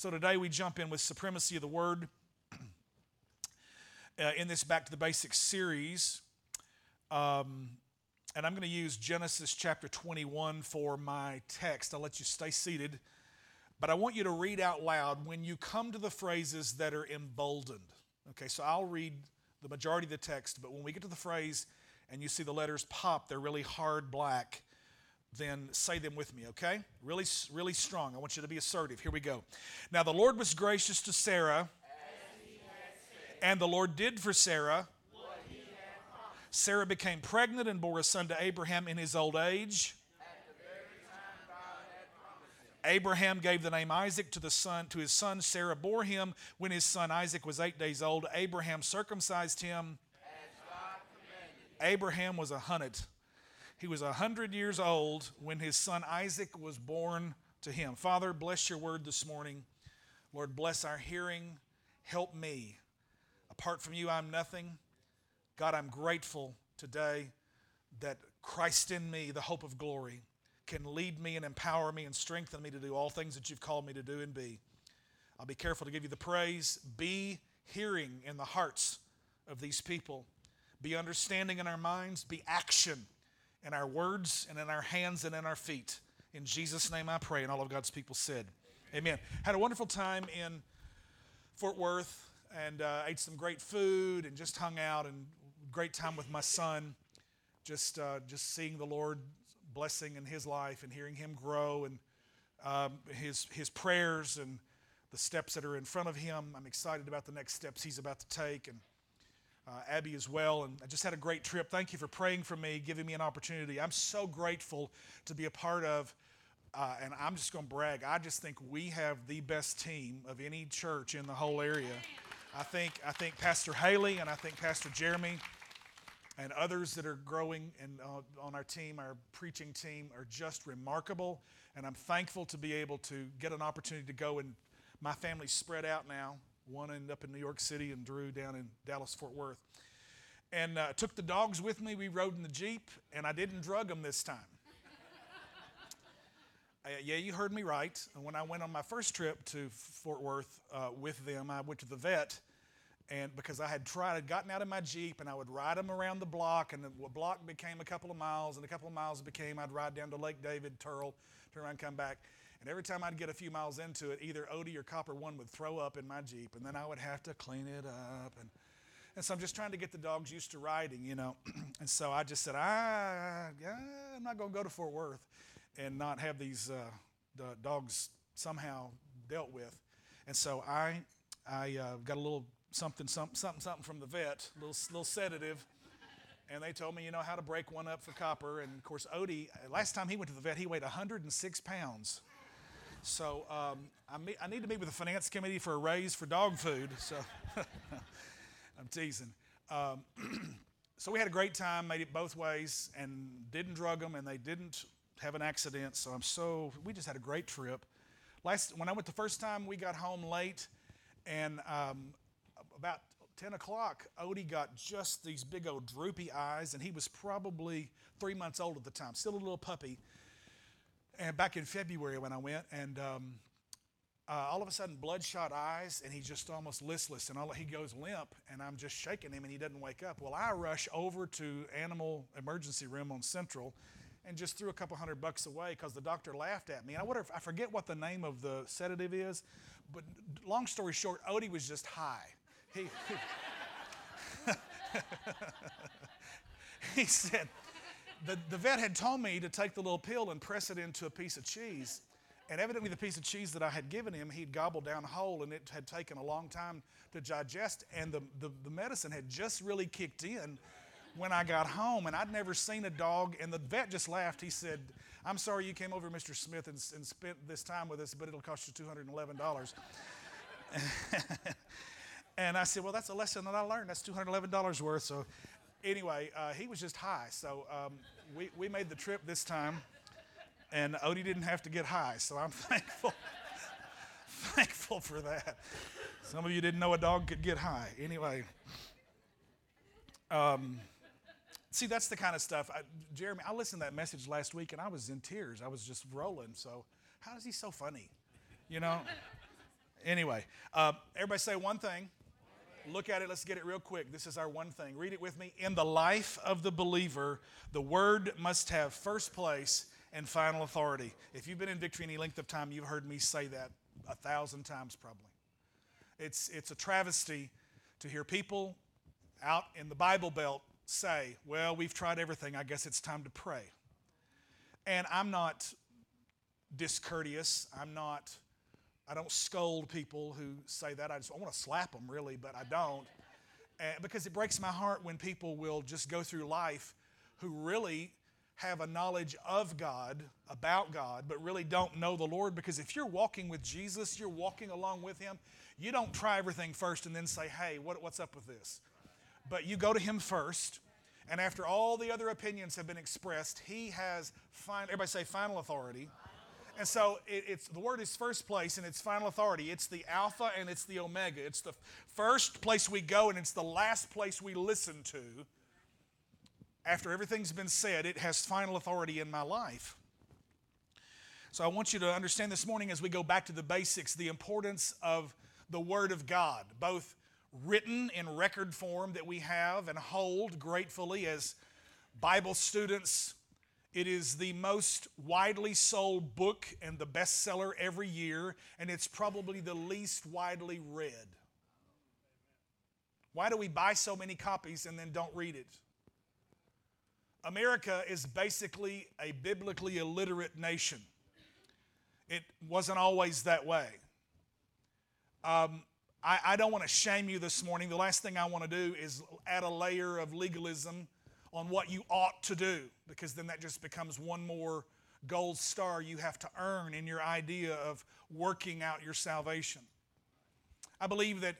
So today we jump in with Supremacy of the Word uh, in this Back to the Basics series. Um, and I'm going to use Genesis chapter 21 for my text. I'll let you stay seated. But I want you to read out loud when you come to the phrases that are emboldened. Okay, so I'll read the majority of the text, but when we get to the phrase and you see the letters pop, they're really hard black, then say them with me, okay? Really, really strong. I want you to be assertive. Here we go. Now, the Lord was gracious to Sarah, and the Lord did for Sarah. Sarah became pregnant and bore a son to Abraham in his old age. Abraham gave the name Isaac to the son to his son Sarah bore him when his son Isaac was 8 days old Abraham circumcised him Abraham was a hundred he was a hundred years old when his son Isaac was born to him Father bless your word this morning Lord bless our hearing help me apart from you I'm nothing God I'm grateful today that Christ in me the hope of glory can lead me and empower me and strengthen me to do all things that you've called me to do and be. I'll be careful to give you the praise. Be hearing in the hearts of these people. Be understanding in our minds. Be action in our words and in our hands and in our feet. In Jesus' name I pray. And all of God's people said, Amen. Had a wonderful time in Fort Worth and uh, ate some great food and just hung out and great time with my son. Just, uh, just seeing the Lord blessing in his life and hearing him grow and um, his, his prayers and the steps that are in front of him. I'm excited about the next steps he's about to take, and uh, Abby as well. And I just had a great trip. Thank you for praying for me, giving me an opportunity. I'm so grateful to be a part of. Uh, and I'm just going to brag. I just think we have the best team of any church in the whole area. I think I think Pastor Haley and I think Pastor Jeremy and others that are growing and uh, on our team, our preaching team, are just remarkable. And I'm thankful to be able to get an opportunity to go and my family's spread out now. One ended up in New York City and Drew down in Dallas Fort Worth. And uh, took the dogs with me. We rode in the Jeep, and I didn't drug them this time. uh, yeah, you heard me right. When I went on my first trip to Fort Worth uh, with them, I went to the vet and because I had tried, I'd gotten out of my Jeep and I would ride them around the block, and the block became a couple of miles, and a couple of miles became I'd ride down to Lake David, Turl, turn around, come back. And every time I'd get a few miles into it, either Odie or Copper One would throw up in my Jeep, and then I would have to clean it up. And, and so I'm just trying to get the dogs used to riding, you know. and so I just said, I, I'm not going to go to Fort Worth and not have these uh, the dogs somehow dealt with. And so I, I uh, got a little something, something, something, something from the vet, a little, little sedative. And they told me, you know, how to break one up for copper. And of course, Odie, last time he went to the vet, he weighed 106 pounds. So um, I, me- I, need to meet with the finance committee for a raise for dog food. So I'm teasing. Um, so we had a great time, made it both ways, and didn't drug them, and they didn't have an accident. So I'm so, we just had a great trip. Last, when I went the first time, we got home late, and um, about 10 o'clock, Odie got just these big old droopy eyes, and he was probably three months old at the time, still a little puppy. And back in February when I went, and um, uh, all of a sudden, bloodshot eyes, and he's just almost listless, and all, he goes limp, and I'm just shaking him, and he doesn't wake up. Well, I rush over to animal emergency room on Central, and just threw a couple hundred bucks away because the doctor laughed at me. And I wonder if I forget what the name of the sedative is, but long story short, Odie was just high he, he said, the, the vet had told me to take the little pill and press it into a piece of cheese. And evidently, the piece of cheese that I had given him, he'd gobbled down whole, and it had taken a long time to digest. And the, the, the, medicine had just really kicked in when I got home. And I'd never seen a dog. And the vet just laughed. He said, I'm sorry you came over, Mr. Smith, and, and spent this time with us, but it'll cost you $211. And I said, Well, that's a lesson that I learned. That's $211 worth. So, anyway, uh, he was just high. So, um, we, we made the trip this time, and Odie didn't have to get high. So, I'm thankful. thankful for that. Some of you didn't know a dog could get high. Anyway, um, see, that's the kind of stuff. I, Jeremy, I listened to that message last week and I was in tears. I was just rolling. So, how is he so funny? You know? Anyway, uh, everybody say one thing. Look at it. Let's get it real quick. This is our one thing. Read it with me. In the life of the believer, the word must have first place and final authority. If you've been in victory any length of time, you've heard me say that a thousand times probably. It's, it's a travesty to hear people out in the Bible Belt say, Well, we've tried everything. I guess it's time to pray. And I'm not discourteous. I'm not, I don't scold people who say that. I just I want to slap them, really, but I don't. And because it breaks my heart when people will just go through life who really have a knowledge of God, about God, but really don't know the Lord. Because if you're walking with Jesus, you're walking along with Him, you don't try everything first and then say, hey, what, what's up with this? But you go to Him first, and after all the other opinions have been expressed, He has, final, everybody say final authority. And so it, it's the word is first place and it's final authority. It's the Alpha and it's the Omega. It's the first place we go and it's the last place we listen to. After everything's been said, it has final authority in my life. So I want you to understand this morning as we go back to the basics the importance of the Word of God, both written in record form that we have and hold gratefully as Bible students. It is the most widely sold book and the bestseller every year, and it's probably the least widely read. Why do we buy so many copies and then don't read it? America is basically a biblically illiterate nation. It wasn't always that way. Um, I, I don't want to shame you this morning. The last thing I want to do is add a layer of legalism on what you ought to do, because then that just becomes one more gold star you have to earn in your idea of working out your salvation. I believe that,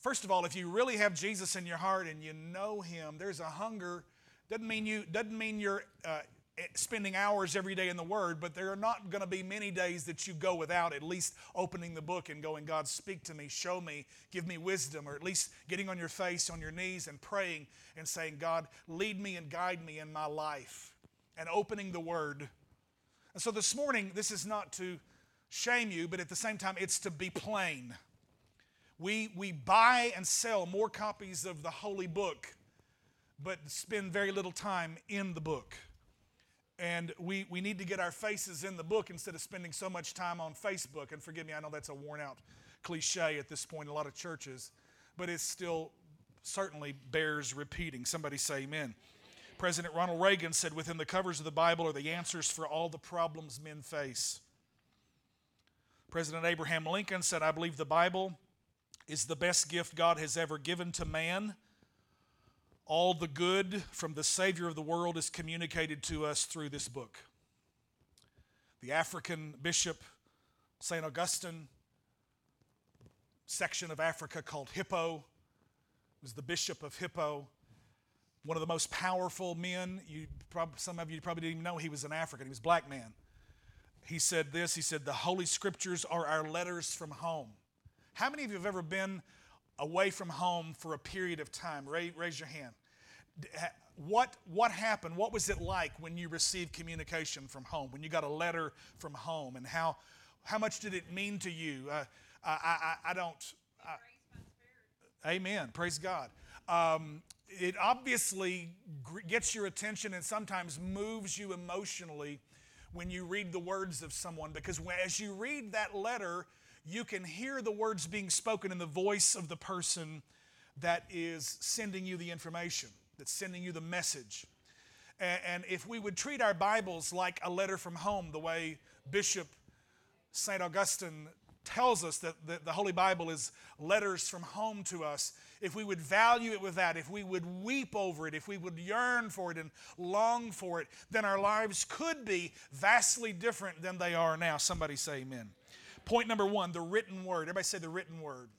first of all, if you really have Jesus in your heart and you know Him, there's a hunger. Doesn't mean you doesn't mean you're uh, Eh, spending hours every day in the Word, but there are not going to be many days that you go without at least opening the book and going, God, speak to me, show me, give me wisdom, or at least getting on your face, on your knees, and praying and saying, God, lead me and guide me in my life, and opening the Word. And so this morning, this is not to shame you, but at the same time, it's to be plain. We, we buy and sell more copies of the Holy Book, but spend very little time in the book. And we, we need to get our faces in the book instead of spending so much time on Facebook. And forgive me, I know that's a worn out cliche at this point in a lot of churches, but it still certainly bears repeating. Somebody say amen. President Ronald Reagan said, Within the covers of the Bible are the answers for all the problems men face. President Abraham Lincoln said, I believe the Bible is the best gift God has ever given to man all the good from the Savior of the world is communicated to us through this book. The African bishop, St. Augustine, section of Africa called Hippo, was the bishop of Hippo, one of the most powerful men. You probably, some of you probably didn't even know he was an African. He was a black man. He said this. He said, "The Holy Scriptures are our letters from home." How many of you have ever been away from home for a period of time? Raise, raise your hand. What, what happened? What was it like when you received communication from home, when you got a letter from home, and how, how much did it mean to you? Uh, I, I, I, don't. Uh, amen. Praise God. Um, it obviously gets your attention and sometimes moves you emotionally when you read the words of someone because as you read that letter, you can hear the words being spoken in the voice of the person that is sending you the information, that's sending you the message. And, if we would treat our Bibles like a letter from home, the way Bishop St. Augustine tells us that the, Holy Bible is letters from home to us, if we would value it with that, if we would weep over it, if we would yearn for it and long for it, then our lives could be vastly different than they are now. Somebody say amen. Point number one the written word. Everybody say the written word.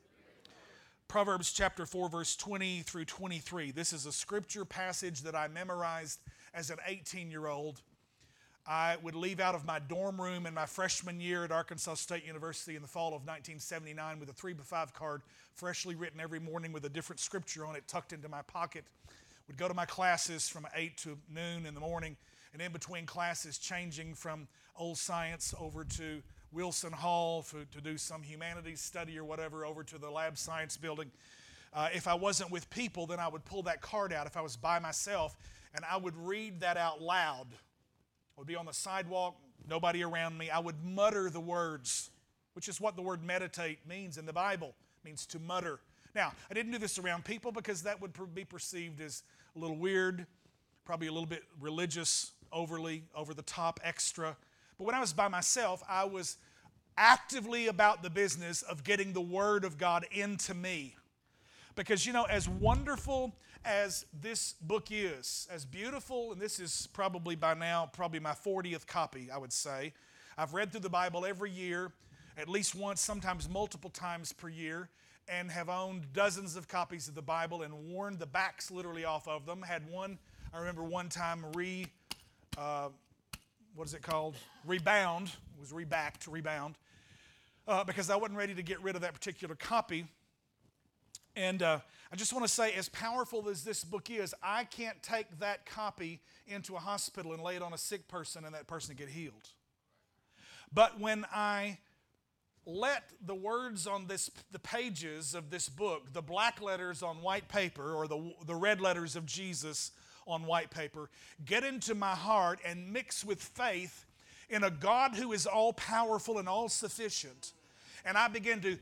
Proverbs chapter 4, verse 20 through 23. This is a scripture passage that I memorized as an 18 year old. I would leave out of my dorm room in my freshman year at Arkansas State University in the fall of 1979 with a 3 by 5 card, freshly written every morning with a different scripture on it tucked into my pocket. Would go to my classes from 8 to noon in the morning, and in between classes, changing from old science over to Wilson Hall for, to do some humanities study or whatever over to the lab science building. Uh, if I wasn't with people, then I would pull that card out if I was by myself and I would read that out loud. I would be on the sidewalk, nobody around me. I would mutter the words, which is what the word meditate means in the Bible. It means to mutter. Now, I didn't do this around people because that would be perceived as a little weird, probably a little bit religious, overly, over the top, extra. But when I was by myself, I was actively about the business of getting the Word of God into me. Because, you know, as wonderful as this book is, as beautiful, and this is probably by now, probably my 40th copy, I would say. I've read through the Bible every year, at least once, sometimes multiple times per year, and have owned dozens of copies of the Bible and worn the backs literally off of them. Had one, I remember one time re, uh, what is it called? Rebound, it was rebacked, rebound, uh, because I wasn't ready to get rid of that particular copy. And uh, I just want to say, as powerful as this book is, I can't take that copy into a hospital and lay it on a sick person and that person get healed. But when I let the words on this, the pages of this book, the black letters on white paper or the, the red letters of Jesus on white paper, get into my heart and mix with faith in a God who is all powerful and all sufficient, and I begin to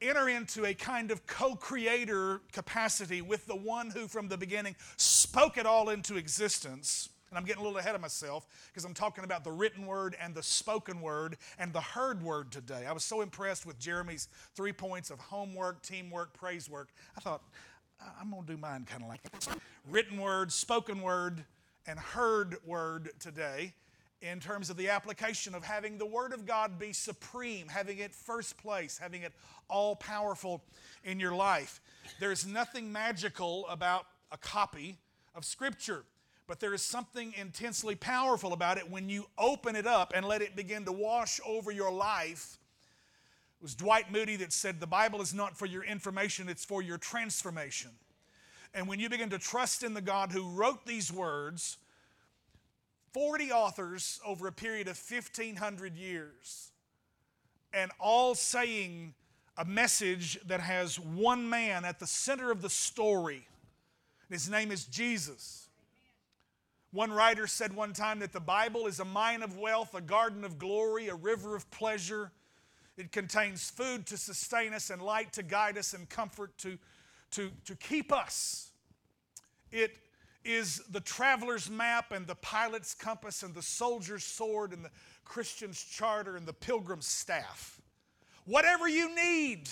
enter into a kind of co creator capacity with the one who from the beginning spoke it all into existence. And I'm getting a little ahead of myself because I'm talking about the written word and the spoken word and the heard word today. I was so impressed with Jeremy's three points of homework, teamwork, praise work. I thought, I'm going to do mine kind of like. Written word, spoken word, and heard word today in terms of the application of having the Word of God be supreme, having it first place, having it all powerful in your life. There's nothing magical about a copy of Scripture, but there is something intensely powerful about it when you open it up and let it begin to wash over your life. It was Dwight Moody that said, The Bible is not for your information, it's for your transformation. And when you begin to trust in the God who wrote these words, 40 authors over a period of 1,500 years, and all saying a message that has one man at the center of the story. His name is Jesus. One writer said one time that the Bible is a mine of wealth, a garden of glory, a river of pleasure. It contains food to sustain us and light to guide us and comfort to, to, to keep us. It is the traveler's map and the pilot's compass and the soldier's sword and the Christian's charter and the pilgrim's staff. Whatever you need,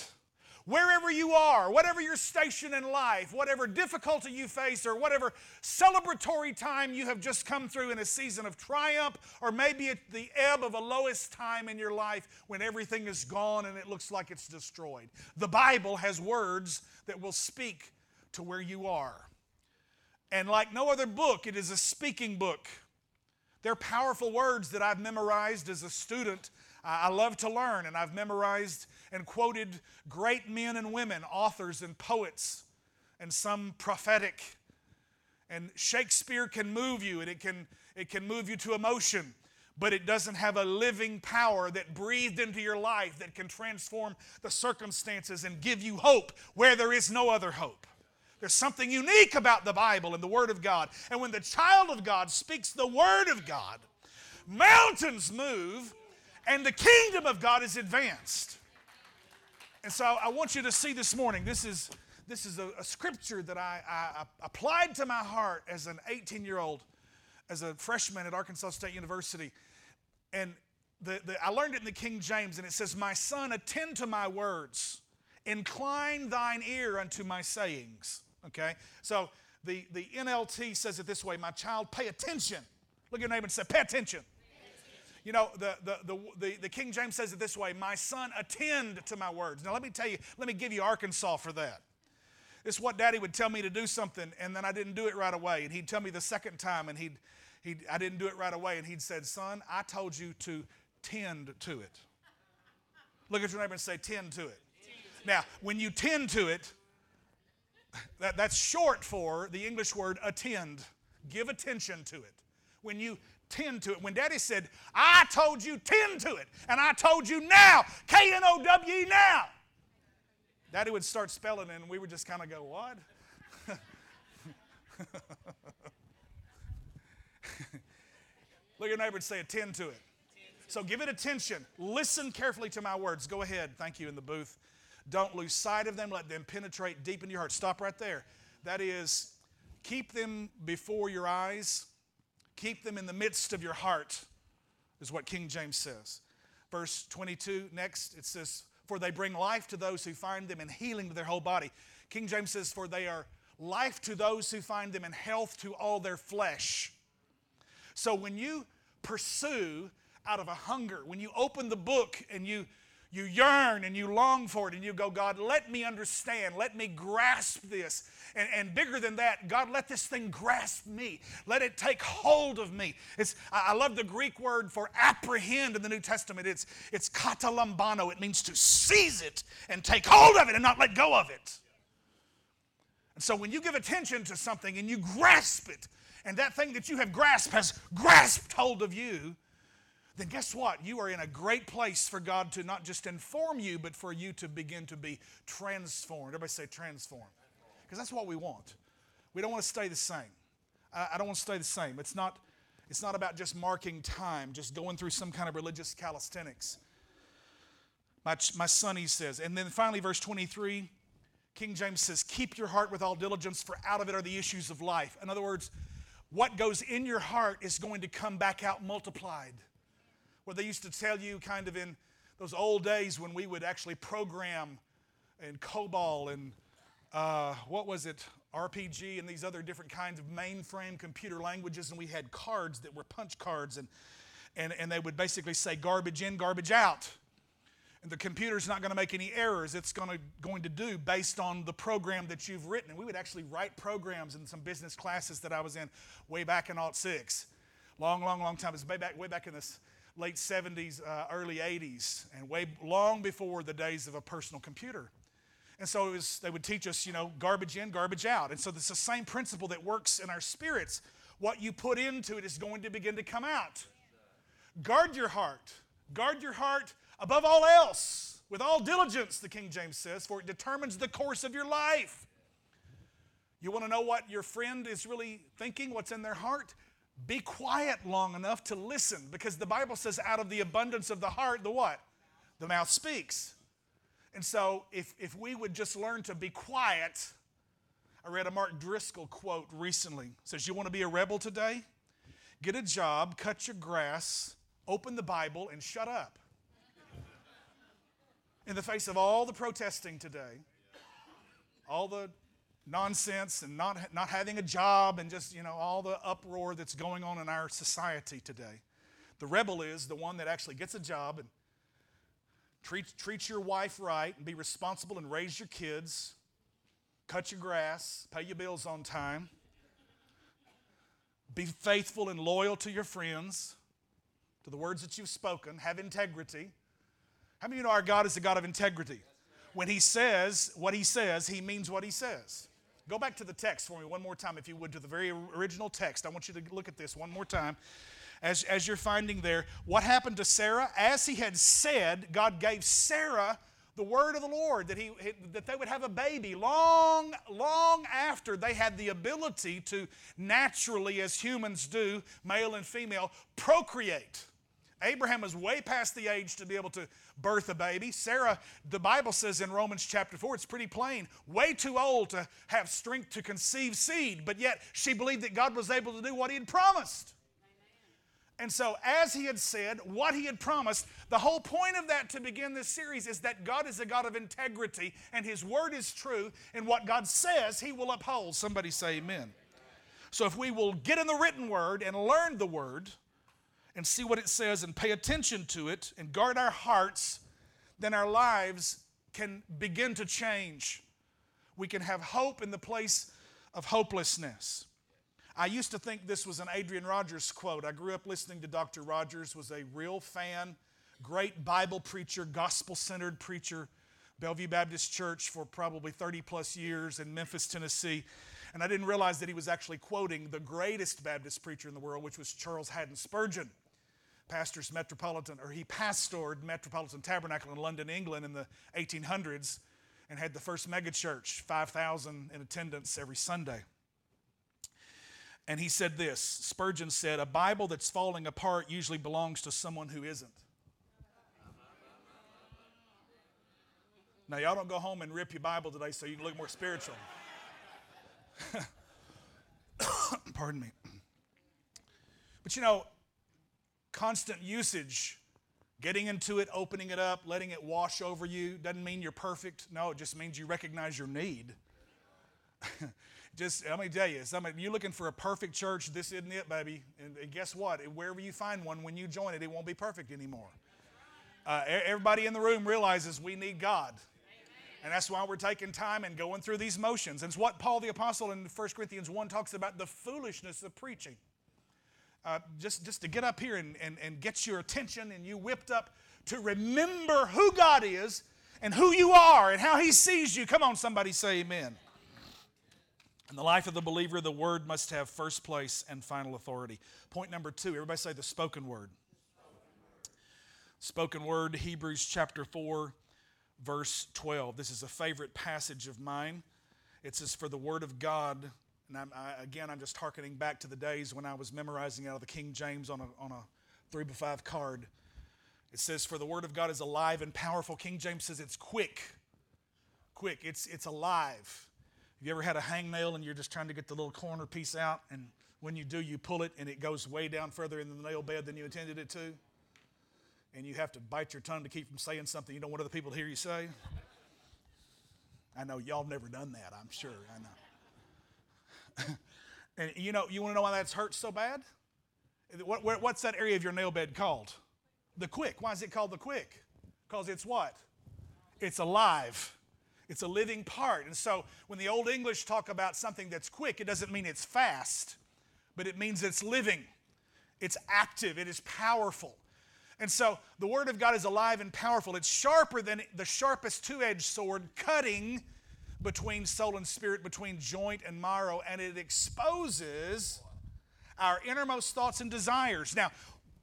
wherever you are, whatever your station in life, whatever difficulty you face, or whatever celebratory time you have just come through in a season of triumph, or maybe at the ebb of a lowest time in your life when everything is gone and it looks like it's destroyed. The Bible has words that will speak to where you are. And like no other book, it is a speaking book. They're powerful words that I've memorized as a student. I love to learn, and I've memorized and quoted great men and women, authors and poets, and some prophetic. And Shakespeare can move you, and it can, it can move you to emotion, but it doesn't have a living power that breathed into your life that can transform the circumstances and give you hope where there is no other hope. There's something unique about the Bible and the Word of God. And when the child of God speaks the Word of God, mountains move and the kingdom of God is advanced. And so I want you to see this morning, this is, this is a, a scripture that I, I, applied to my heart as an 18 year old, as a freshman at Arkansas State University. And the, the, I learned it in the King James, and it says, My son, attend to my words, incline thine ear unto my sayings. Okay? So the, the NLT says it this way My child, pay attention. Look at your neighbor and say, Pay attention. You know, the, the, the, the, the King James says it this way My son, attend to my words. Now, let me tell you, let me give you Arkansas for that. It's what daddy would tell me to do something, and then I didn't do it right away. And he'd tell me the second time, and he'd, he'd, I didn't do it right away. And he'd said, Son, I told you to tend to it. Look at your neighbor and say, Tend to it. Now, when you tend to it, that, that's short for the English word attend. Give attention to it. When you tend to it. When Daddy said, I told you, tend to it, and I told you now, K N O W E now, Daddy would start spelling and we would just kind of go, What? Look at your neighbor and say, Attend to it. So give it attention. Listen carefully to my words. Go ahead. Thank you in the booth. Don't lose sight of them. Let them penetrate deep into your heart. Stop right there. That is, keep them before your eyes, keep them in the midst of your heart, is what King James says. Verse 22, next, it says, For they bring life to those who find them and healing to their whole body. King James says, For they are life to those who find them and health to all their flesh. So when you pursue out of a hunger, when you open the book and you you yearn and you long for it and you go, God, let me understand, let me grasp this. And, and bigger than that, God, let this thing grasp me. Let it take hold of me. It's, I love the Greek word for apprehend in the New Testament. It's, it's katalambano. It means to seize it and take hold of it and not let go of it. And so when you give attention to something and you grasp it, and that thing that you have grasped has grasped hold of you, then guess what? You are in a great place for God to not just inform you, but for you to begin to be transformed. Everybody say transformed. Because that's what we want. We don't want to stay the same. I, don't want to stay the same. It's not, it's not about just marking time, just going through some kind of religious calisthenics. My, my son, he says. And then finally, verse 23, King James says, Keep your heart with all diligence, for out of it are the issues of life. In other words, what goes in your heart is going to come back out multiplied. Where they used to tell you, kind of in those old days when we would actually program in COBOL and uh, what was it, RPG and these other different kinds of mainframe computer languages, and we had cards that were punch cards, and, and, and they would basically say garbage in, garbage out. And the computer's not going to make any errors. It's going to, going to do based on the program that you've written. And we would actually write programs in some business classes that I was in way back in alt 06. Long, long, long time. It was way back, way back in this late 70s, uh, early 80s, and way long before the days of a personal computer. And so it was, they would teach us, you know, garbage in, garbage out. And so it's the same principle that works in our spirits. What you put into it is going to begin to come out. Guard your heart. Guard your heart above all else, with all diligence, the King James says, for it determines the course of your life. You want to know what your friend is really thinking, what's in their heart? Be quiet long enough to listen because the Bible says, out of the abundance of the heart, the what? The mouth speaks. And so, if, if we would just learn to be quiet, I read a Mark Driscoll quote recently. It says, You want to be a rebel today? Get a job, cut your grass, open the Bible, and shut up in the face of all the protesting today, all the nonsense and not, not having a job and just, you know, all the uproar that's going on in our society today. The rebel is the one that actually gets a job and treats, treats your wife right and be responsible and raise your kids, cut your grass, pay your bills on time, be faithful and loyal to your friends, to the words that you've spoken, have integrity how many of you know our God is a God of integrity? When He says what He says, He means what He says. Go back to the text for me one more time, if you would, to the very original text. I want you to look at this one more time. As, as you're finding there, what happened to Sarah? As he had said, God gave Sarah the word of the Lord that, he, that they would have a baby long, long after they had the ability to naturally, as humans do, male and female, procreate. Abraham was way past the age to be able to birth a baby. Sarah, the Bible says in Romans chapter 4, it's pretty plain, way too old to have strength to conceive seed, but yet she believed that God was able to do what he had promised. And so, as he had said, what he had promised, the whole point of that to begin this series is that God is a God of integrity and his word is true, and what God says, he will uphold. Somebody say amen. So, if we will get in the written word and learn the word, and see what it says and pay attention to it and guard our hearts, then our lives can begin to change. We can have hope in the place of hopelessness. I used to think this was an Adrian Rogers quote. I grew up listening to Dr. Rogers, was a real fan, great Bible preacher, gospel-centered preacher, Bellevue Baptist Church for probably 30 plus years in Memphis, Tennessee. And I didn't realize that he was actually quoting the greatest Baptist preacher in the world, which was Charles Haddon Spurgeon, pastors Metropolitan, or he pastored Metropolitan Tabernacle in London, England in the 1800s and had the first megachurch, 5,000 in attendance every Sunday. And he said this Spurgeon said, A Bible that's falling apart usually belongs to someone who isn't. Now, y'all don't go home and rip your Bible today so you can look more spiritual. Pardon me. But you know, constant usage, getting into it, opening it up, letting it wash over you, doesn't mean you're perfect. No, it just means you recognize your need. just, let me tell you, some, you're looking for a perfect church, this isn't it, baby. And, and guess what? Wherever you find one, when you join it, it won't be perfect anymore. Uh, everybody in the room realizes we need God. And that's why we're taking time and going through these motions. And it's what Paul the Apostle in 1 Corinthians 1 talks about the foolishness of preaching. Uh, just, just to get up here and, and, and get your attention and you whipped up to remember who God is and who you are and how He sees you. Come on, somebody say amen. In the life of the believer, the word must have first place and final authority. Point number two, everybody say the spoken word. Spoken word, Hebrews chapter 4, verse 12. This is a favorite passage of mine. It says, For the word of God, and I'm, I, again, I'm just hearkening back to the days when I was memorizing out of the King James on a, on a three by five card. It says, For the word of God is alive and powerful. King James says it's quick. Quick, it's, it's alive. Have you ever had a hangnail and you're just trying to get the little corner piece out, and when you do, you pull it and it goes way down further in the nail bed than you intended it to? and you have to bite your tongue to keep from saying something you don't want other people to hear you say? I know y'all never done that, I'm sure. I know. and you know, you want to know why that's hurt so bad? What, what's that area of your nail bed called? The quick. Why is it called the quick? Because it's what? It's alive. It's a living part. And so when the Old English talk about something that's quick, it doesn't mean it's fast, but it means it's living, it's active, it is powerful. And so the Word of God is alive and powerful. It's sharper than the sharpest two edged sword, cutting between soul and spirit, between joint and marrow, and it exposes our innermost thoughts and desires. Now,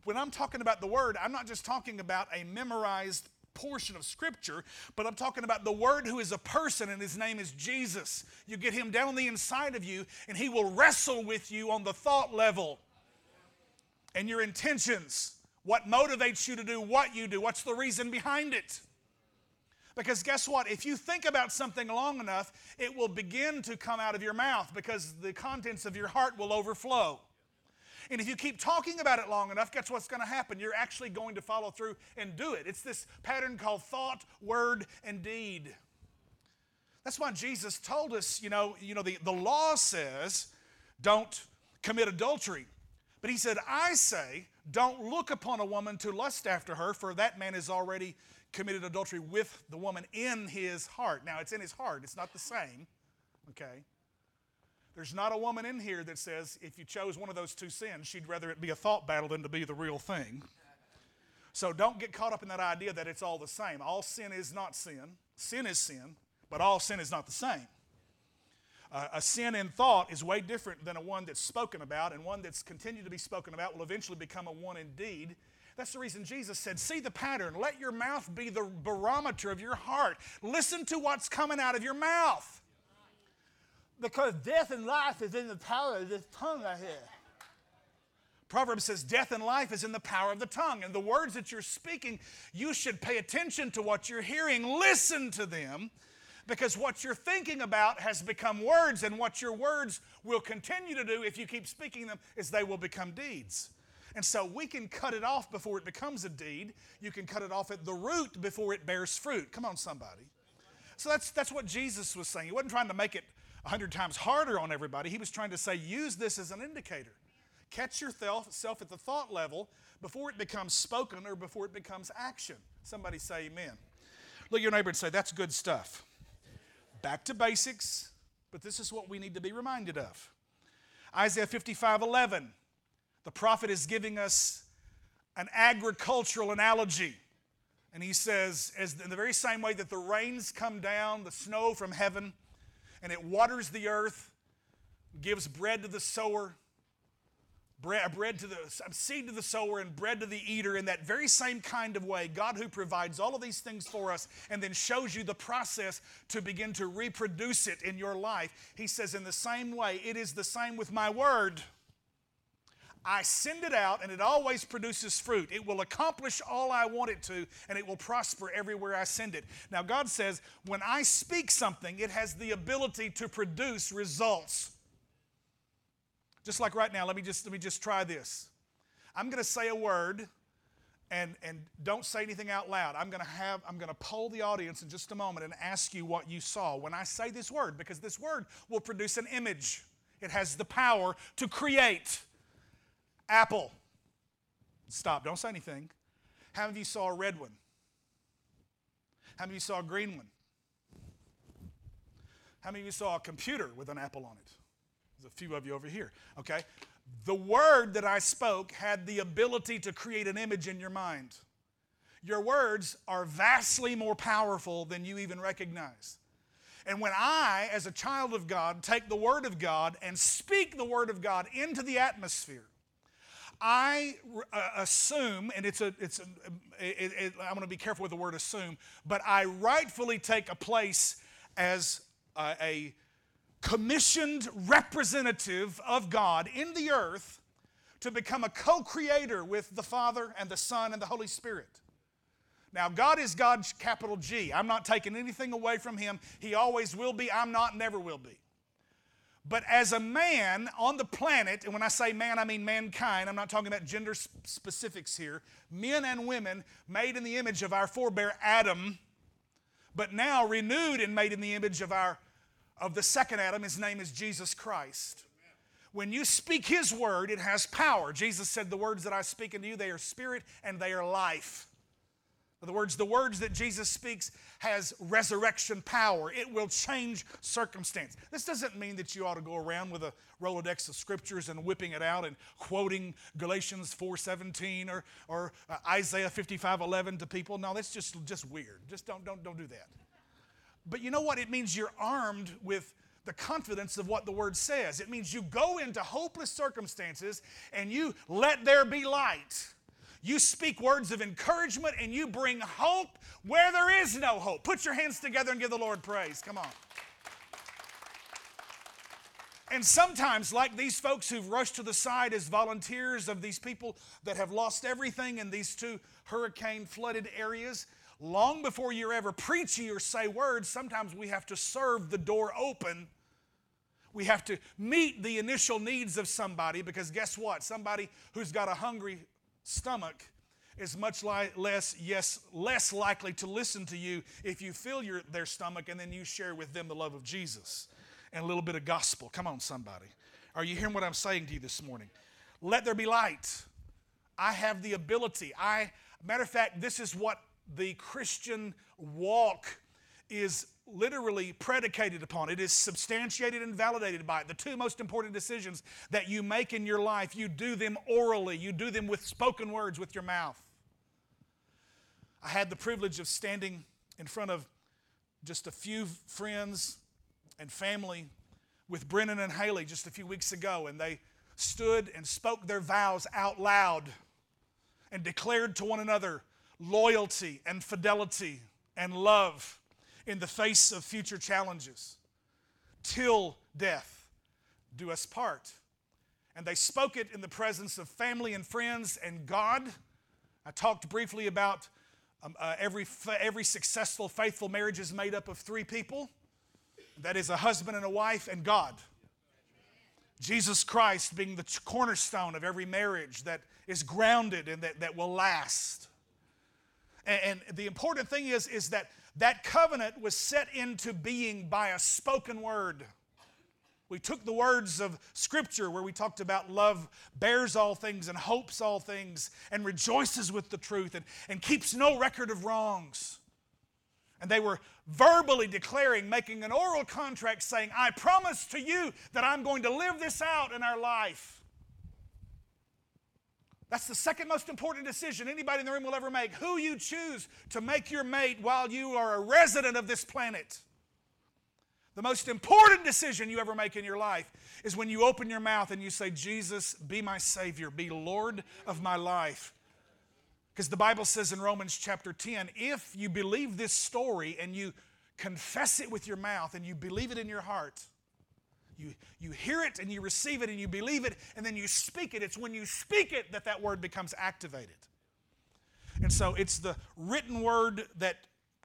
when I'm talking about the Word, I'm not just talking about a memorized portion of Scripture, but I'm talking about the Word who is a person and his name is Jesus. You get him down on the inside of you, and he will wrestle with you on the thought level and your intentions what motivates you to do what you do? What's the reason behind it? Because guess what? If you think about something long enough, it will begin to come out of your mouth because the contents of your heart will overflow. And if you keep talking about it long enough, guess what's going to happen? You're actually going to follow through and do it. It's this pattern called thought, word, and deed. That's why Jesus told us, you know, you know the, the law says don't commit adultery. But he said, I say, don't look upon a woman to lust after her, for that man is already committed adultery with the woman in his heart. Now, it's in his heart, it's not the same, okay? There's not a woman in here that says if you chose one of those two sins, she'd rather it be a thought battle than to be the real thing. So don't get caught up in that idea that it's all the same. All sin is not sin. Sin is sin, but all sin is not the same. Uh, a sin in thought is way different than a one that's spoken about, and one that's continued to be spoken about will eventually become a one in deed. That's the reason Jesus said, See the pattern. Let your mouth be the barometer of your heart. Listen to what's coming out of your mouth. Because death and life is in the power of this tongue right here. Proverbs says, Death and life is in the power of the tongue. And the words that you're speaking, you should pay attention to what you're hearing. Listen to them because what you're thinking about has become words, and what your words will continue to do if you keep speaking them is they will become deeds. And so we can cut it off before it becomes a deed. You can cut it off at the root before it bears fruit. Come on, somebody. So that's, that's what Jesus was saying. He wasn't trying to make it a hundred times harder on everybody. He was trying to say, use this as an indicator. Catch yourself at the thought level before it becomes spoken or before it becomes action. Somebody say amen. Look your neighbor and say, that's good stuff. Back to basics, but this is what we need to be reminded of. Isaiah 55 11, the prophet is giving us an agricultural analogy. And he says, as in the very same way that the rains come down, the snow from heaven, and it waters the earth, gives bread to the sower, bread, bread to the seed to the sower, and bread to the eater in that very same kind of way. God, who provides all of these things for us and then shows you the process to begin to reproduce it in your life, He says, in the same way, it is the same with my word. I send it out and it always produces fruit. It will accomplish all I want it to and it will prosper everywhere I send it. Now, God says, when I speak something, it has the ability to produce results. Just like right now, let me just, let me just try this. I'm going to say a word and, and don't say anything out loud. I'm going to have I'm going to poll the audience in just a moment and ask you what you saw when I say this word because this word will produce an image. It has the power to create. Apple. Stop, don't say anything. How many of you saw a red one? How many of you saw a green one? How many of you saw a computer with an apple on it? There's a few of you over here, okay? The word that I spoke had the ability to create an image in your mind. Your words are vastly more powerful than you even recognize. And when I, as a child of God, take the Word of God and speak the Word of God into the atmosphere, I uh, assume, and it's a, it's a, it, it, I'm going to be careful with the word assume, but I rightfully take a place as a, a commissioned representative of God in the earth to become a co creator with the Father and the Son and the Holy Spirit. Now, God is God, capital G. I'm not taking anything away from Him. He always will be. I'm not, never will be. But as a man on the planet, and when I say man, I mean mankind, I'm not talking about gender specifics here, men and women made in the image of our forebear Adam, but now renewed and made in the image of our of the second Adam, his name is Jesus Christ. When you speak his word, it has power. Jesus said, The words that I speak unto you, they are spirit and they are life. In other words, the words that Jesus speaks has resurrection power. It will change circumstance. This doesn't mean that you ought to go around with a Rolodex of scriptures and whipping it out and quoting Galatians 4.17 or, or uh, Isaiah 55.11 to people. No, that's just, just weird. Just don't, don't, don't do that. But you know what? It means you're armed with the confidence of what the word says. It means you go into hopeless circumstances and you let there be light. You speak words of encouragement and you bring hope where there is no hope. Put your hands together and give the Lord praise. Come on. And sometimes, like these folks who've rushed to the side as volunteers of these people that have lost everything in these two hurricane flooded areas, long before you're ever preachy or say words, sometimes we have to serve the door open. We have to meet the initial needs of somebody because guess what? Somebody who's got a hungry stomach is much li- less, yes, less likely to listen to you if you fill your, their stomach and then you share with them the love of Jesus and a little bit of gospel. Come on, somebody. Are you hearing what I'm saying to you this morning? Let there be light. I have the ability. I, matter of fact, this is what the Christian walk is literally predicated upon. It is substantiated and validated by it. The two most important decisions that you make in your life, you do them orally, you do them with spoken words with your mouth. I had the privilege of standing in front of just a few friends and family with Brennan and Haley just a few weeks ago, and they stood and spoke their vows out loud and declared to one another loyalty and fidelity and love in the face of future challenges. Till death do us part. And they spoke it in the presence of family and friends and God. I talked briefly about um, uh, every, every successful, faithful marriage is made up of three people that is, a husband and a wife and God. Jesus Christ being the cornerstone of every marriage that is grounded and that, that will last. And, and the important thing is, is that that covenant was set into being by a spoken word. We took the words of Scripture where we talked about love bears all things and hopes all things and rejoices with the truth and, and keeps no record of wrongs. And they were verbally declaring, making an oral contract saying, I promise to you that I'm going to live this out in our life. That's the second most important decision anybody in the room will ever make. Who you choose to make your mate while you are a resident of this planet. The most important decision you ever make in your life is when you open your mouth and you say, Jesus, be my Savior, be Lord of my life. Because the Bible says in Romans chapter 10 if you believe this story and you confess it with your mouth and you believe it in your heart, you, you hear it and you receive it and you believe it and then you speak it. It's when you speak it that that word becomes activated. And so it's the written word that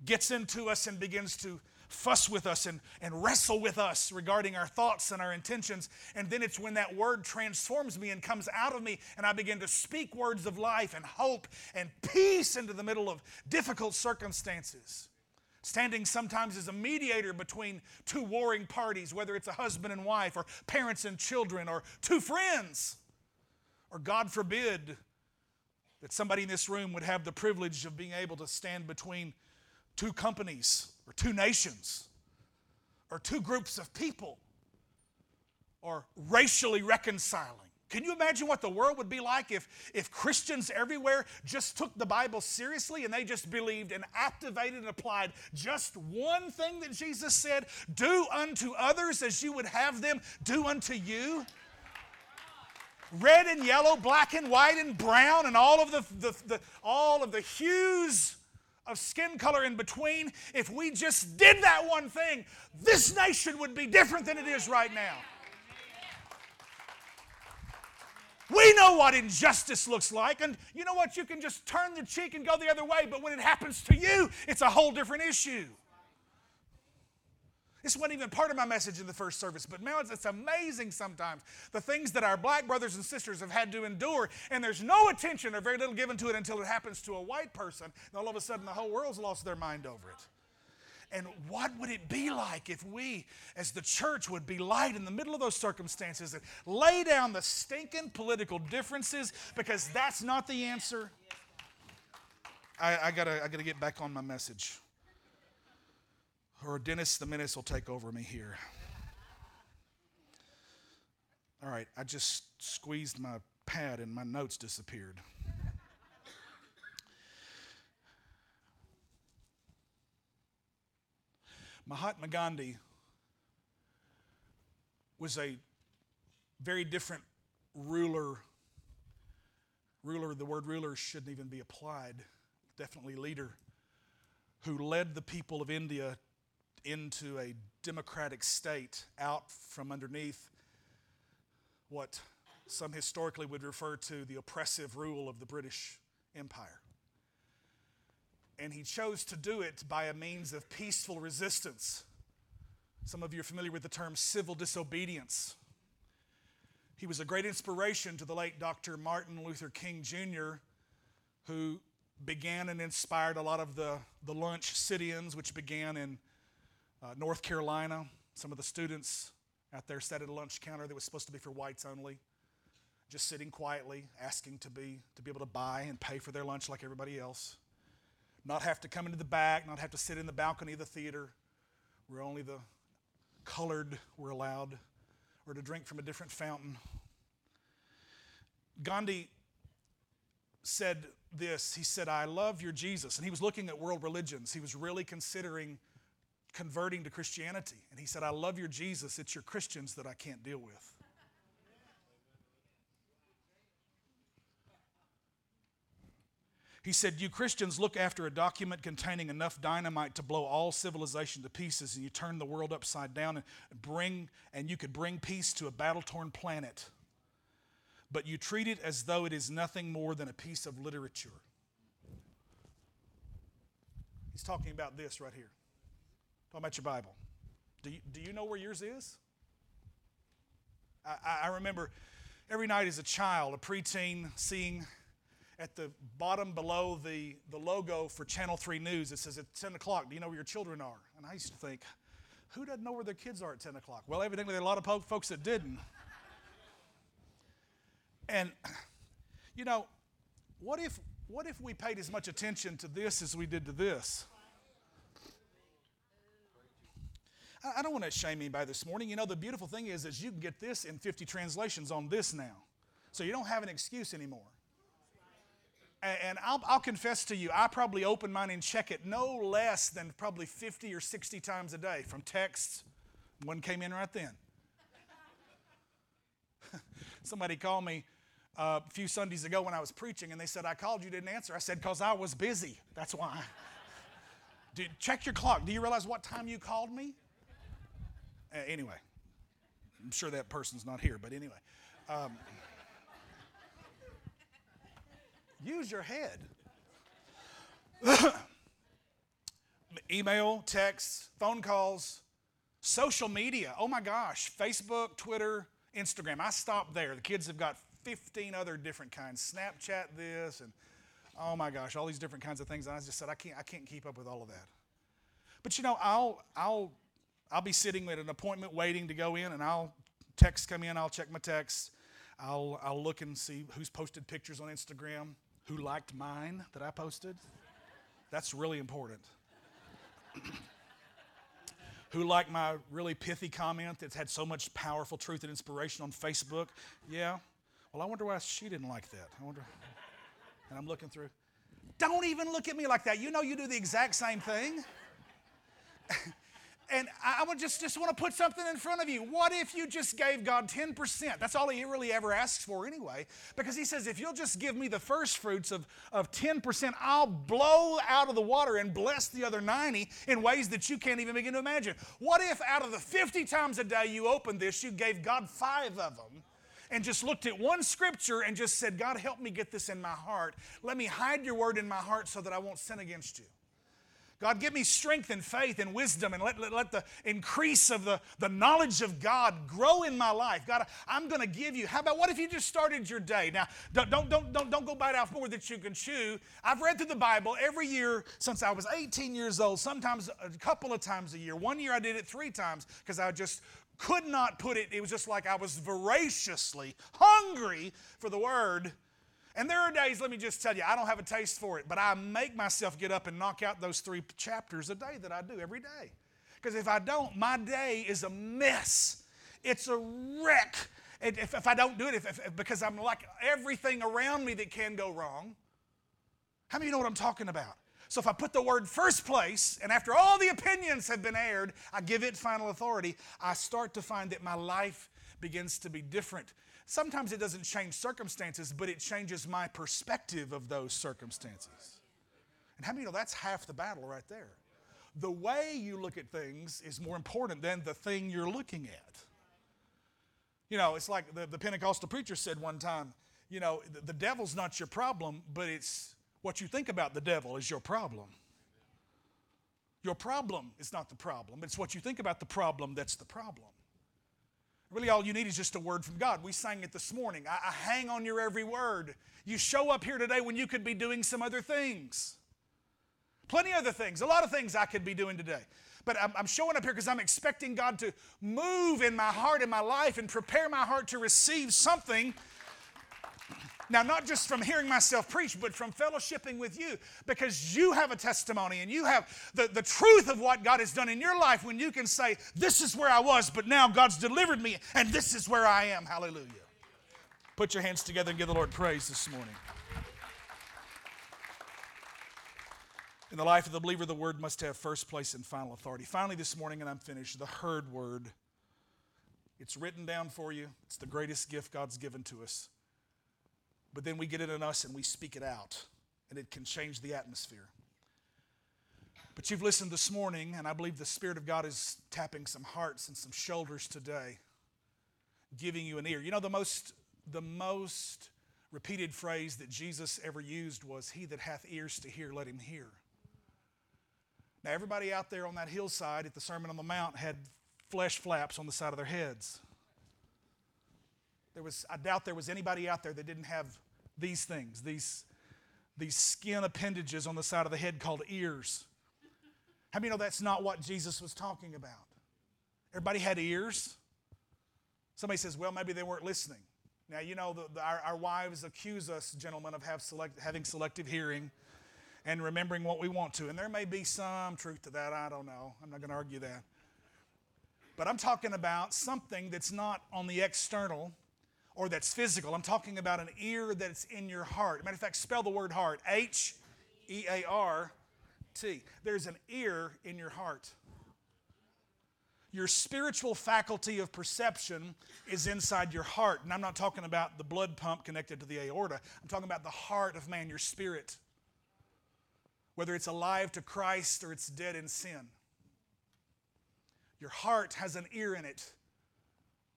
gets into us and begins to fuss with us and, and wrestle with us regarding our thoughts and our intentions. And then it's when that word transforms me and comes out of me, and I begin to speak words of life and hope and peace into the middle of difficult circumstances. Standing sometimes as a mediator between two warring parties, whether it's a husband and wife, or parents and children, or two friends, or God forbid, that somebody in this room would have the privilege of being able to stand between two companies or two nations or two groups of people or racially reconciling. Can you imagine what the world would be like if, if Christians everywhere just took the Bible seriously and they just believed and activated and applied just one thing that Jesus said do unto others as you would have them do unto you? Red and yellow, black and white and brown, and all of the, the, the all of the hues of skin color in between, if we just did that one thing, this nation would be different than it is right now. We know what injustice looks like, and you know what? You can just turn the cheek and go the other way, but when it happens to you, it's a whole different issue. This wasn't even part of my message in the first service, but man, it's, amazing sometimes the things that our black brothers and sisters have had to endure, and there's no attention or very little given to it until it happens to a white person, and all of a sudden the whole world's lost their mind over it. And what would it be like if we, as the church, would be light in the middle of those circumstances and lay down the stinking political differences because that's not the answer? I, I, gotta, I gotta get back on my message or Dennis the Menace will take over me here. All right, I just squeezed my pad and my notes disappeared. Mahatma Gandhi was a very different ruler. Ruler, the word ruler shouldn't even be applied, definitely leader, who led the people of India into a democratic state out from underneath what some historically would refer to the oppressive rule of the British Empire. And he chose to do it by a means of peaceful resistance. Some of you are familiar with the term civil disobedience. He was a great inspiration to the late Dr. Martin Luther King Jr., who began and inspired a lot of the, the lunch sit ins, which began in uh, North Carolina, some of the students out there sat at a lunch counter that was supposed to be for whites only, just sitting quietly, asking to be, to be able to buy and pay for their lunch like everybody else. Not have to come into the back, not have to sit in the balcony of the theater where only the colored were allowed, or to drink from a different fountain. Gandhi said this He said, I love your Jesus. And he was looking at world religions. He was really considering converting to Christianity. And he said, I love your Jesus. It's your Christians that I can't deal with. He said, You Christians look after a document containing enough dynamite to blow all civilization to pieces, and you turn the world upside down and bring, and you could bring peace to a battle torn planet. But you treat it as though it is nothing more than a piece of literature. He's talking about this right here. Talking about your Bible. Do you, do you know where yours is? I, I remember every night as a child, a preteen, seeing at the bottom below the, the logo for Channel 3 News, it says at 10 o'clock, do you know where your children are? And I used to think, who doesn't know where their kids are at 10 o'clock? Well, evidently there are a lot of folks that didn't. And, you know, what if, what if we paid as much attention to this as we did to this? I don't want to shame anybody this morning. You know, the beautiful thing is, is you can get this in 50 translations on this now. So you don't have an excuse anymore. And I'll, I'll, confess to you, I probably open mine and check it no less than probably 50 or 60 times a day, from texts One came in right then. Somebody called me uh, a few Sundays ago when I was preaching, and they said, I called you, didn't answer. I said, because I was busy. That's why. Dude, check your clock. Do you realize what time you called me? Uh, anyway, I'm sure that person's not here, but anyway. Um, use your head. Email, text, phone calls, social media. Oh my gosh, Facebook, Twitter, Instagram. I stopped there. The kids have got 15 other different kinds. Snapchat this and oh my gosh, all these different kinds of things. And I just said I can't I can't keep up with all of that. But you know, I'll I'll I'll be sitting at an appointment waiting to go in and I'll text come in, I'll check my texts. I'll I'll look and see who's posted pictures on Instagram, who liked mine that I posted. That's really important. who liked my really pithy comment that's had so much powerful truth and inspiration on Facebook? Yeah. Well, I wonder why she didn't like that. I wonder. And I'm looking through. Don't even look at me like that. You know you do the exact same thing. and I would just, just want to put something in front of you. What if you just gave God 10%? That's all He really ever asks for anyway. Because He says, if you'll just give me the first fruits of, of 10%, I'll blow out of the water and bless the other 90 in ways that you can't even begin to imagine. What if out of the 50 times a day you opened this, you gave God five of them? and just looked at one scripture and just said, God, help me get this in my heart. Let me hide your word in my heart so that I won't sin against you. God, give me strength and faith and wisdom and let, let, let, the increase of the, the knowledge of God grow in my life. God, I'm going to give you. How about what if you just started your day? Now, don't, don't, don't, don't, don't go bite off more than you can chew. I've read through the Bible every year since I was 18 years old, sometimes a couple of times a year. One year I did it three times because I just could not put it, it was just like I was voraciously hungry for the Word and there are days, let me just tell you, I don't have a taste for it, but I make myself get up and knock out those three chapters a day that I do every day. Because if I don't, my day is a mess. It's a wreck. If, if I don't do it, if, if, because I'm like everything around me that can go wrong. How many of you know what I'm talking about? So if I put the word first place, and after all the opinions have been aired, I give it final authority, I start to find that my life begins to be different Sometimes it doesn't change circumstances, but it changes my perspective of those circumstances. And how many know that's half the battle right there? The way you look at things is more important than the thing you're looking at. You know, it's like the, the Pentecostal preacher said one time, you know, the, the devil's not your problem, but it's what you think about the devil is your problem. Your problem is not the problem, it's what you think about the problem that's the problem. Really, all you need is just a word from God. We sang it this morning. I, I hang on your every word. You show up here today when you could be doing some other things. Plenty other things, a lot of things I could be doing today. But I'm, I'm showing up here because I'm expecting God to move in my heart, in my life, and prepare my heart to receive something now, not just from hearing myself preach, but from fellowshipping with you, because you have a testimony and you have the, the truth of what God has done in your life when you can say, This is where I was, but now God's delivered me, and this is where I am. Hallelujah. Put your hands together and give the Lord praise this morning. In the life of the believer, the word must have first place and final authority. Finally, this morning, and I'm finished, the heard word. It's written down for you. It's the greatest gift God's given to us but then we get it in us and we speak it out, and it can change the atmosphere. But you've listened this morning, and I believe the Spirit of God is tapping some hearts and some shoulders today, giving you an ear. You know, the most, the most repeated phrase that Jesus ever used was, He that hath ears to hear, let him hear. Now, everybody out there on that hillside at the Sermon on the Mount had flesh flaps on the side of their heads. There was, I doubt there was anybody out there that didn't have these things, these, these skin appendages on the side of the head called ears. How many know that's not what Jesus was talking about? Everybody had ears. Somebody says, well, maybe they weren't listening. Now, you know, the, the, our, our, wives accuse us, gentlemen, of select, having selective hearing and remembering what we want to. And there may be some truth to that. I don't know. I'm not going to argue that. But I'm talking about something that's not on the external, or that's physical. I'm talking about an ear that's in your heart. Matter of fact, spell the word heart H E A R T. There's an ear in your heart. your spiritual faculty of perception is inside your heart. And I'm not talking about the blood pump connected to the aorta, I'm talking about the heart of man, your spirit. Whether it's alive to Christ or it's dead in sin. Your heart has an ear in it.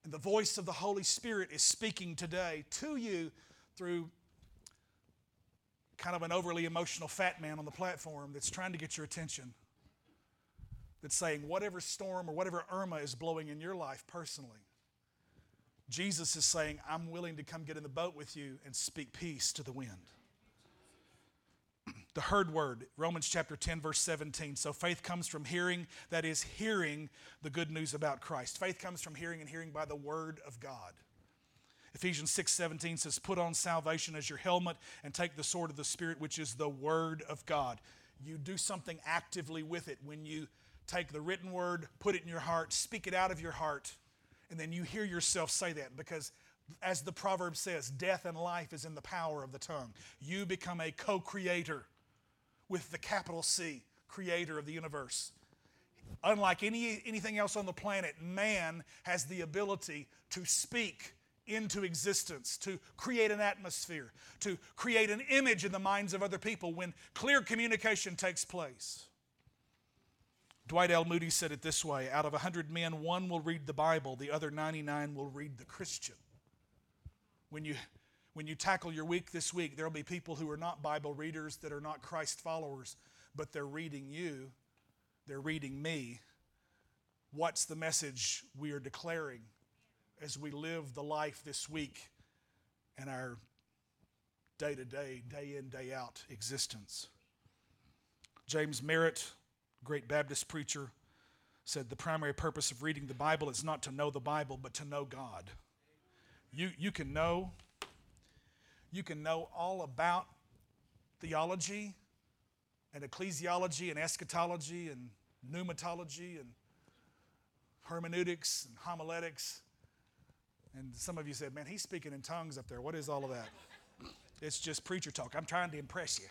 And the voice of the Holy Spirit is speaking today to you through kind of an overly emotional fat man on the platform that's trying to get your attention that's saying, whatever storm or whatever Irma is blowing in your life personally, Jesus is saying, I'm willing to come get in the boat with you and speak peace to the wind. The heard word, Romans chapter 10, verse 17. So faith comes from hearing, that is, hearing the good news about Christ. Faith comes from hearing and hearing by the word of God. Ephesians 6 17 says, Put on salvation as your helmet and take the sword of the Spirit, which is the word of God. You do something actively with it when you take the written word, put it in your heart, speak it out of your heart, and then you hear yourself say that because as the proverb says, death and life is in the power of the tongue. You become a co creator with the capital C, creator of the universe. Unlike any, anything else on the planet, man has the ability to speak into existence, to create an atmosphere, to create an image in the minds of other people when clear communication takes place. Dwight L. Moody said it this way Out of 100 men, one will read the Bible, the other 99 will read the Christian. When you, when you tackle your week this week, there will be people who are not Bible readers, that are not Christ followers, but they're reading you, they're reading me. What's the message we are declaring as we live the life this week and our day to day, day in, day out existence? James Merritt great Baptist preacher, said the primary purpose of reading the Bible is not to know the Bible, but to know God. You, you can know, you can know all about theology and ecclesiology and eschatology and pneumatology and hermeneutics and homiletics. And some of you said, man, he's speaking in tongues up there. What is all of that? It's just preacher talk. I'm trying to impress you.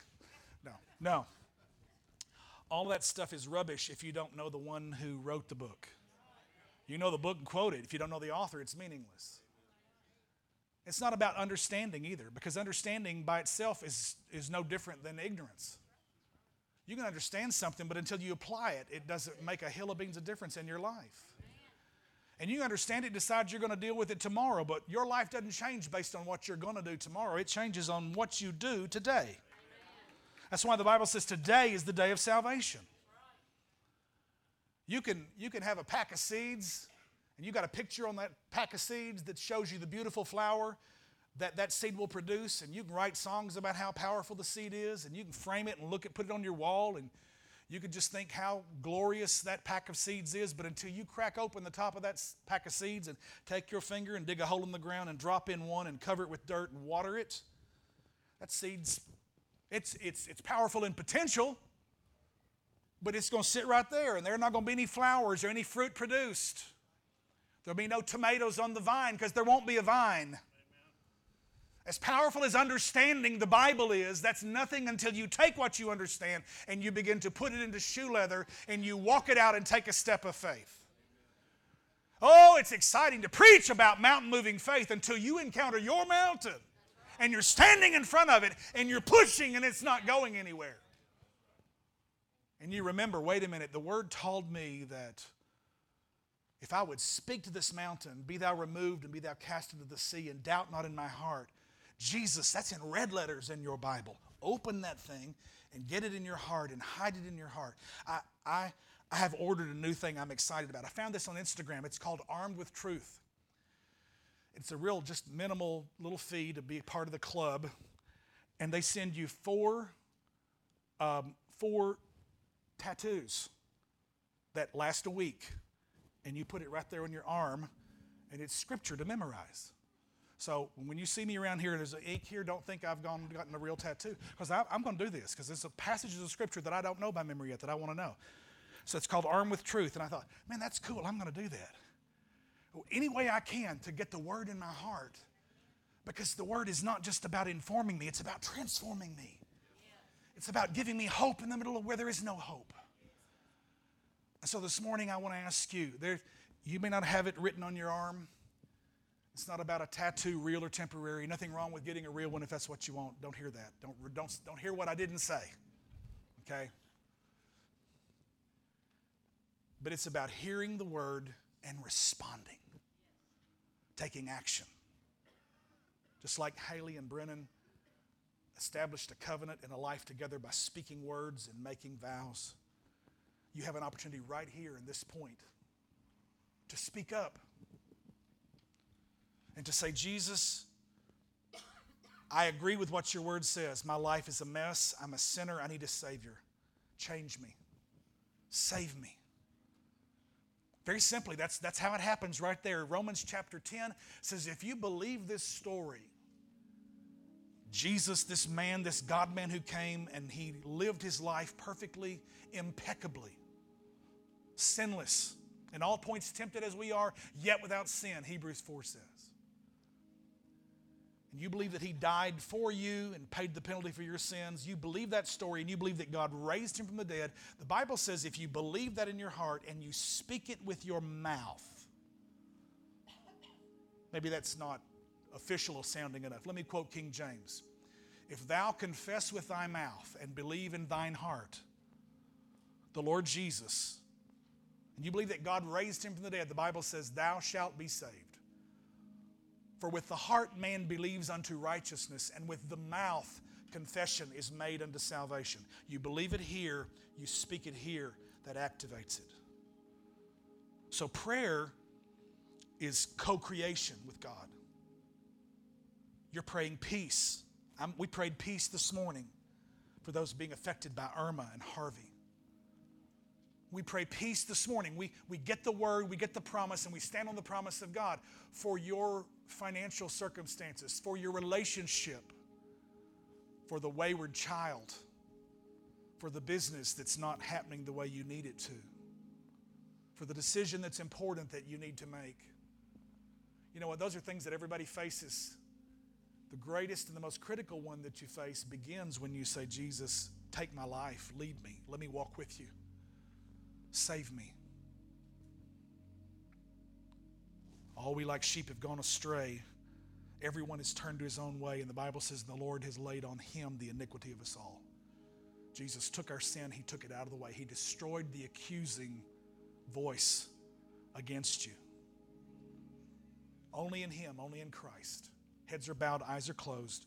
No, no. All that stuff is rubbish if you don't know the one who wrote the book. You know the book and quote it. If you don't know the author, it's meaningless. It's not about understanding either, because understanding by itself is, is no different than ignorance. You can understand something, but until you apply it, it doesn't make a hill of beans of difference in your life. And you understand it, decide you're going to deal with it tomorrow, but your life doesn't change based on what you're going to do tomorrow. It changes on what you do today. That's why the Bible says today is the day of salvation. You can, you can have a pack of seeds, and you got a picture on that pack of seeds that shows you the beautiful flower that that seed will produce, and you can write songs about how powerful the seed is, and you can frame it and look at put it on your wall, and you can just think how glorious that pack of seeds is. But until you crack open the top of that pack of seeds and take your finger and dig a hole in the ground and drop in one and cover it with dirt and water it, that seed's it's, it's, it's powerful in potential, but it's going to sit right there, and there are not going to be any flowers or any fruit produced. There'll be no tomatoes on the vine because there won't be a vine. As powerful as understanding the Bible is, that's nothing until you take what you understand and you begin to put it into shoe leather and you walk it out and take a step of faith. Oh, it's exciting to preach about mountain moving faith until you encounter your mountain and you're standing in front of it and you're pushing and it's not going anywhere. And you remember, wait a minute, the word told me that if I would speak to this mountain, be thou removed and be thou cast into the sea, and doubt not in my heart. Jesus, that's in red letters in your Bible. Open that thing and get it in your heart and hide it in your heart. I, I, I have ordered a new thing I'm excited about. I found this on Instagram. It's called Armed with Truth. It's a real, just minimal little fee to be part of the club. And they send you four, um, four tattoos that last a week. And you put it right there on your arm, and it's scripture to memorize. So when you see me around here there's an ink here, don't think I've gone gotten a real tattoo. Because I'm going to do this, because there's passages of scripture that I don't know by memory yet that I want to know. So it's called Armed with Truth. And I thought, man, that's cool. I'm going to do that any way I can to get the word in my heart. Because the word is not just about informing me, it's about transforming me. It's about giving me hope in the middle of where there is no hope. So this morning I want to ask you there, you may not have it written on your arm. It's not about a tattoo, real or temporary. Nothing wrong with getting a real one if that's what you want. Don't hear that. Don't, don't, don't hear what I didn't say. Okay? But it's about hearing the word and responding, taking action. Just like Haley and Brennan established a covenant and a life together by speaking words and making vows, you have an opportunity right here in this point to speak up and to say, Jesus, I agree with what your word says. My life is a mess. I'm a sinner. I need a Savior. Change me. Save me. Very simply, that's, that's how it happens right there. Romans chapter 10 says, if you believe this story, Jesus, this man, this God man who came and he lived his life perfectly, impeccably, sinless, in all points tempted as we are, yet without sin, Hebrews 4 says. And you believe that He died for you and paid the penalty for your sins, you believe that story and you believe that God raised Him from the dead, the Bible says if you believe that in your heart and you speak it with your mouth, maybe that's not official sounding enough. Let me quote King James. If thou confess with thy mouth and believe in thine heart the Lord Jesus, and you believe that God raised him from the dead, the Bible says, Thou shalt be saved. For with the heart man believes unto righteousness, and with the mouth confession is made unto salvation. You believe it here, you speak it here, that activates it. So prayer is co creation with God. You're praying peace. I'm, we prayed peace this morning for those being affected by Irma and Harvey. We pray peace this morning. We, we get the word, we get the promise, and we stand on the promise of God for your financial circumstances, for your relationship, for the wayward child, for the business that's not happening the way you need it to, for the decision that's important that you need to make. You know what? Those are things that everybody faces. The greatest and the most critical one that you face begins when you say, Jesus, take my life, lead me, let me walk with you, save me. All we like sheep have gone astray. Everyone has turned to his own way, and the Bible says the Lord has laid on him the iniquity of us all. Jesus took our sin, he took it out of the way. He destroyed the accusing voice against you. Only in him, only in Christ. Heads are bowed, eyes are closed.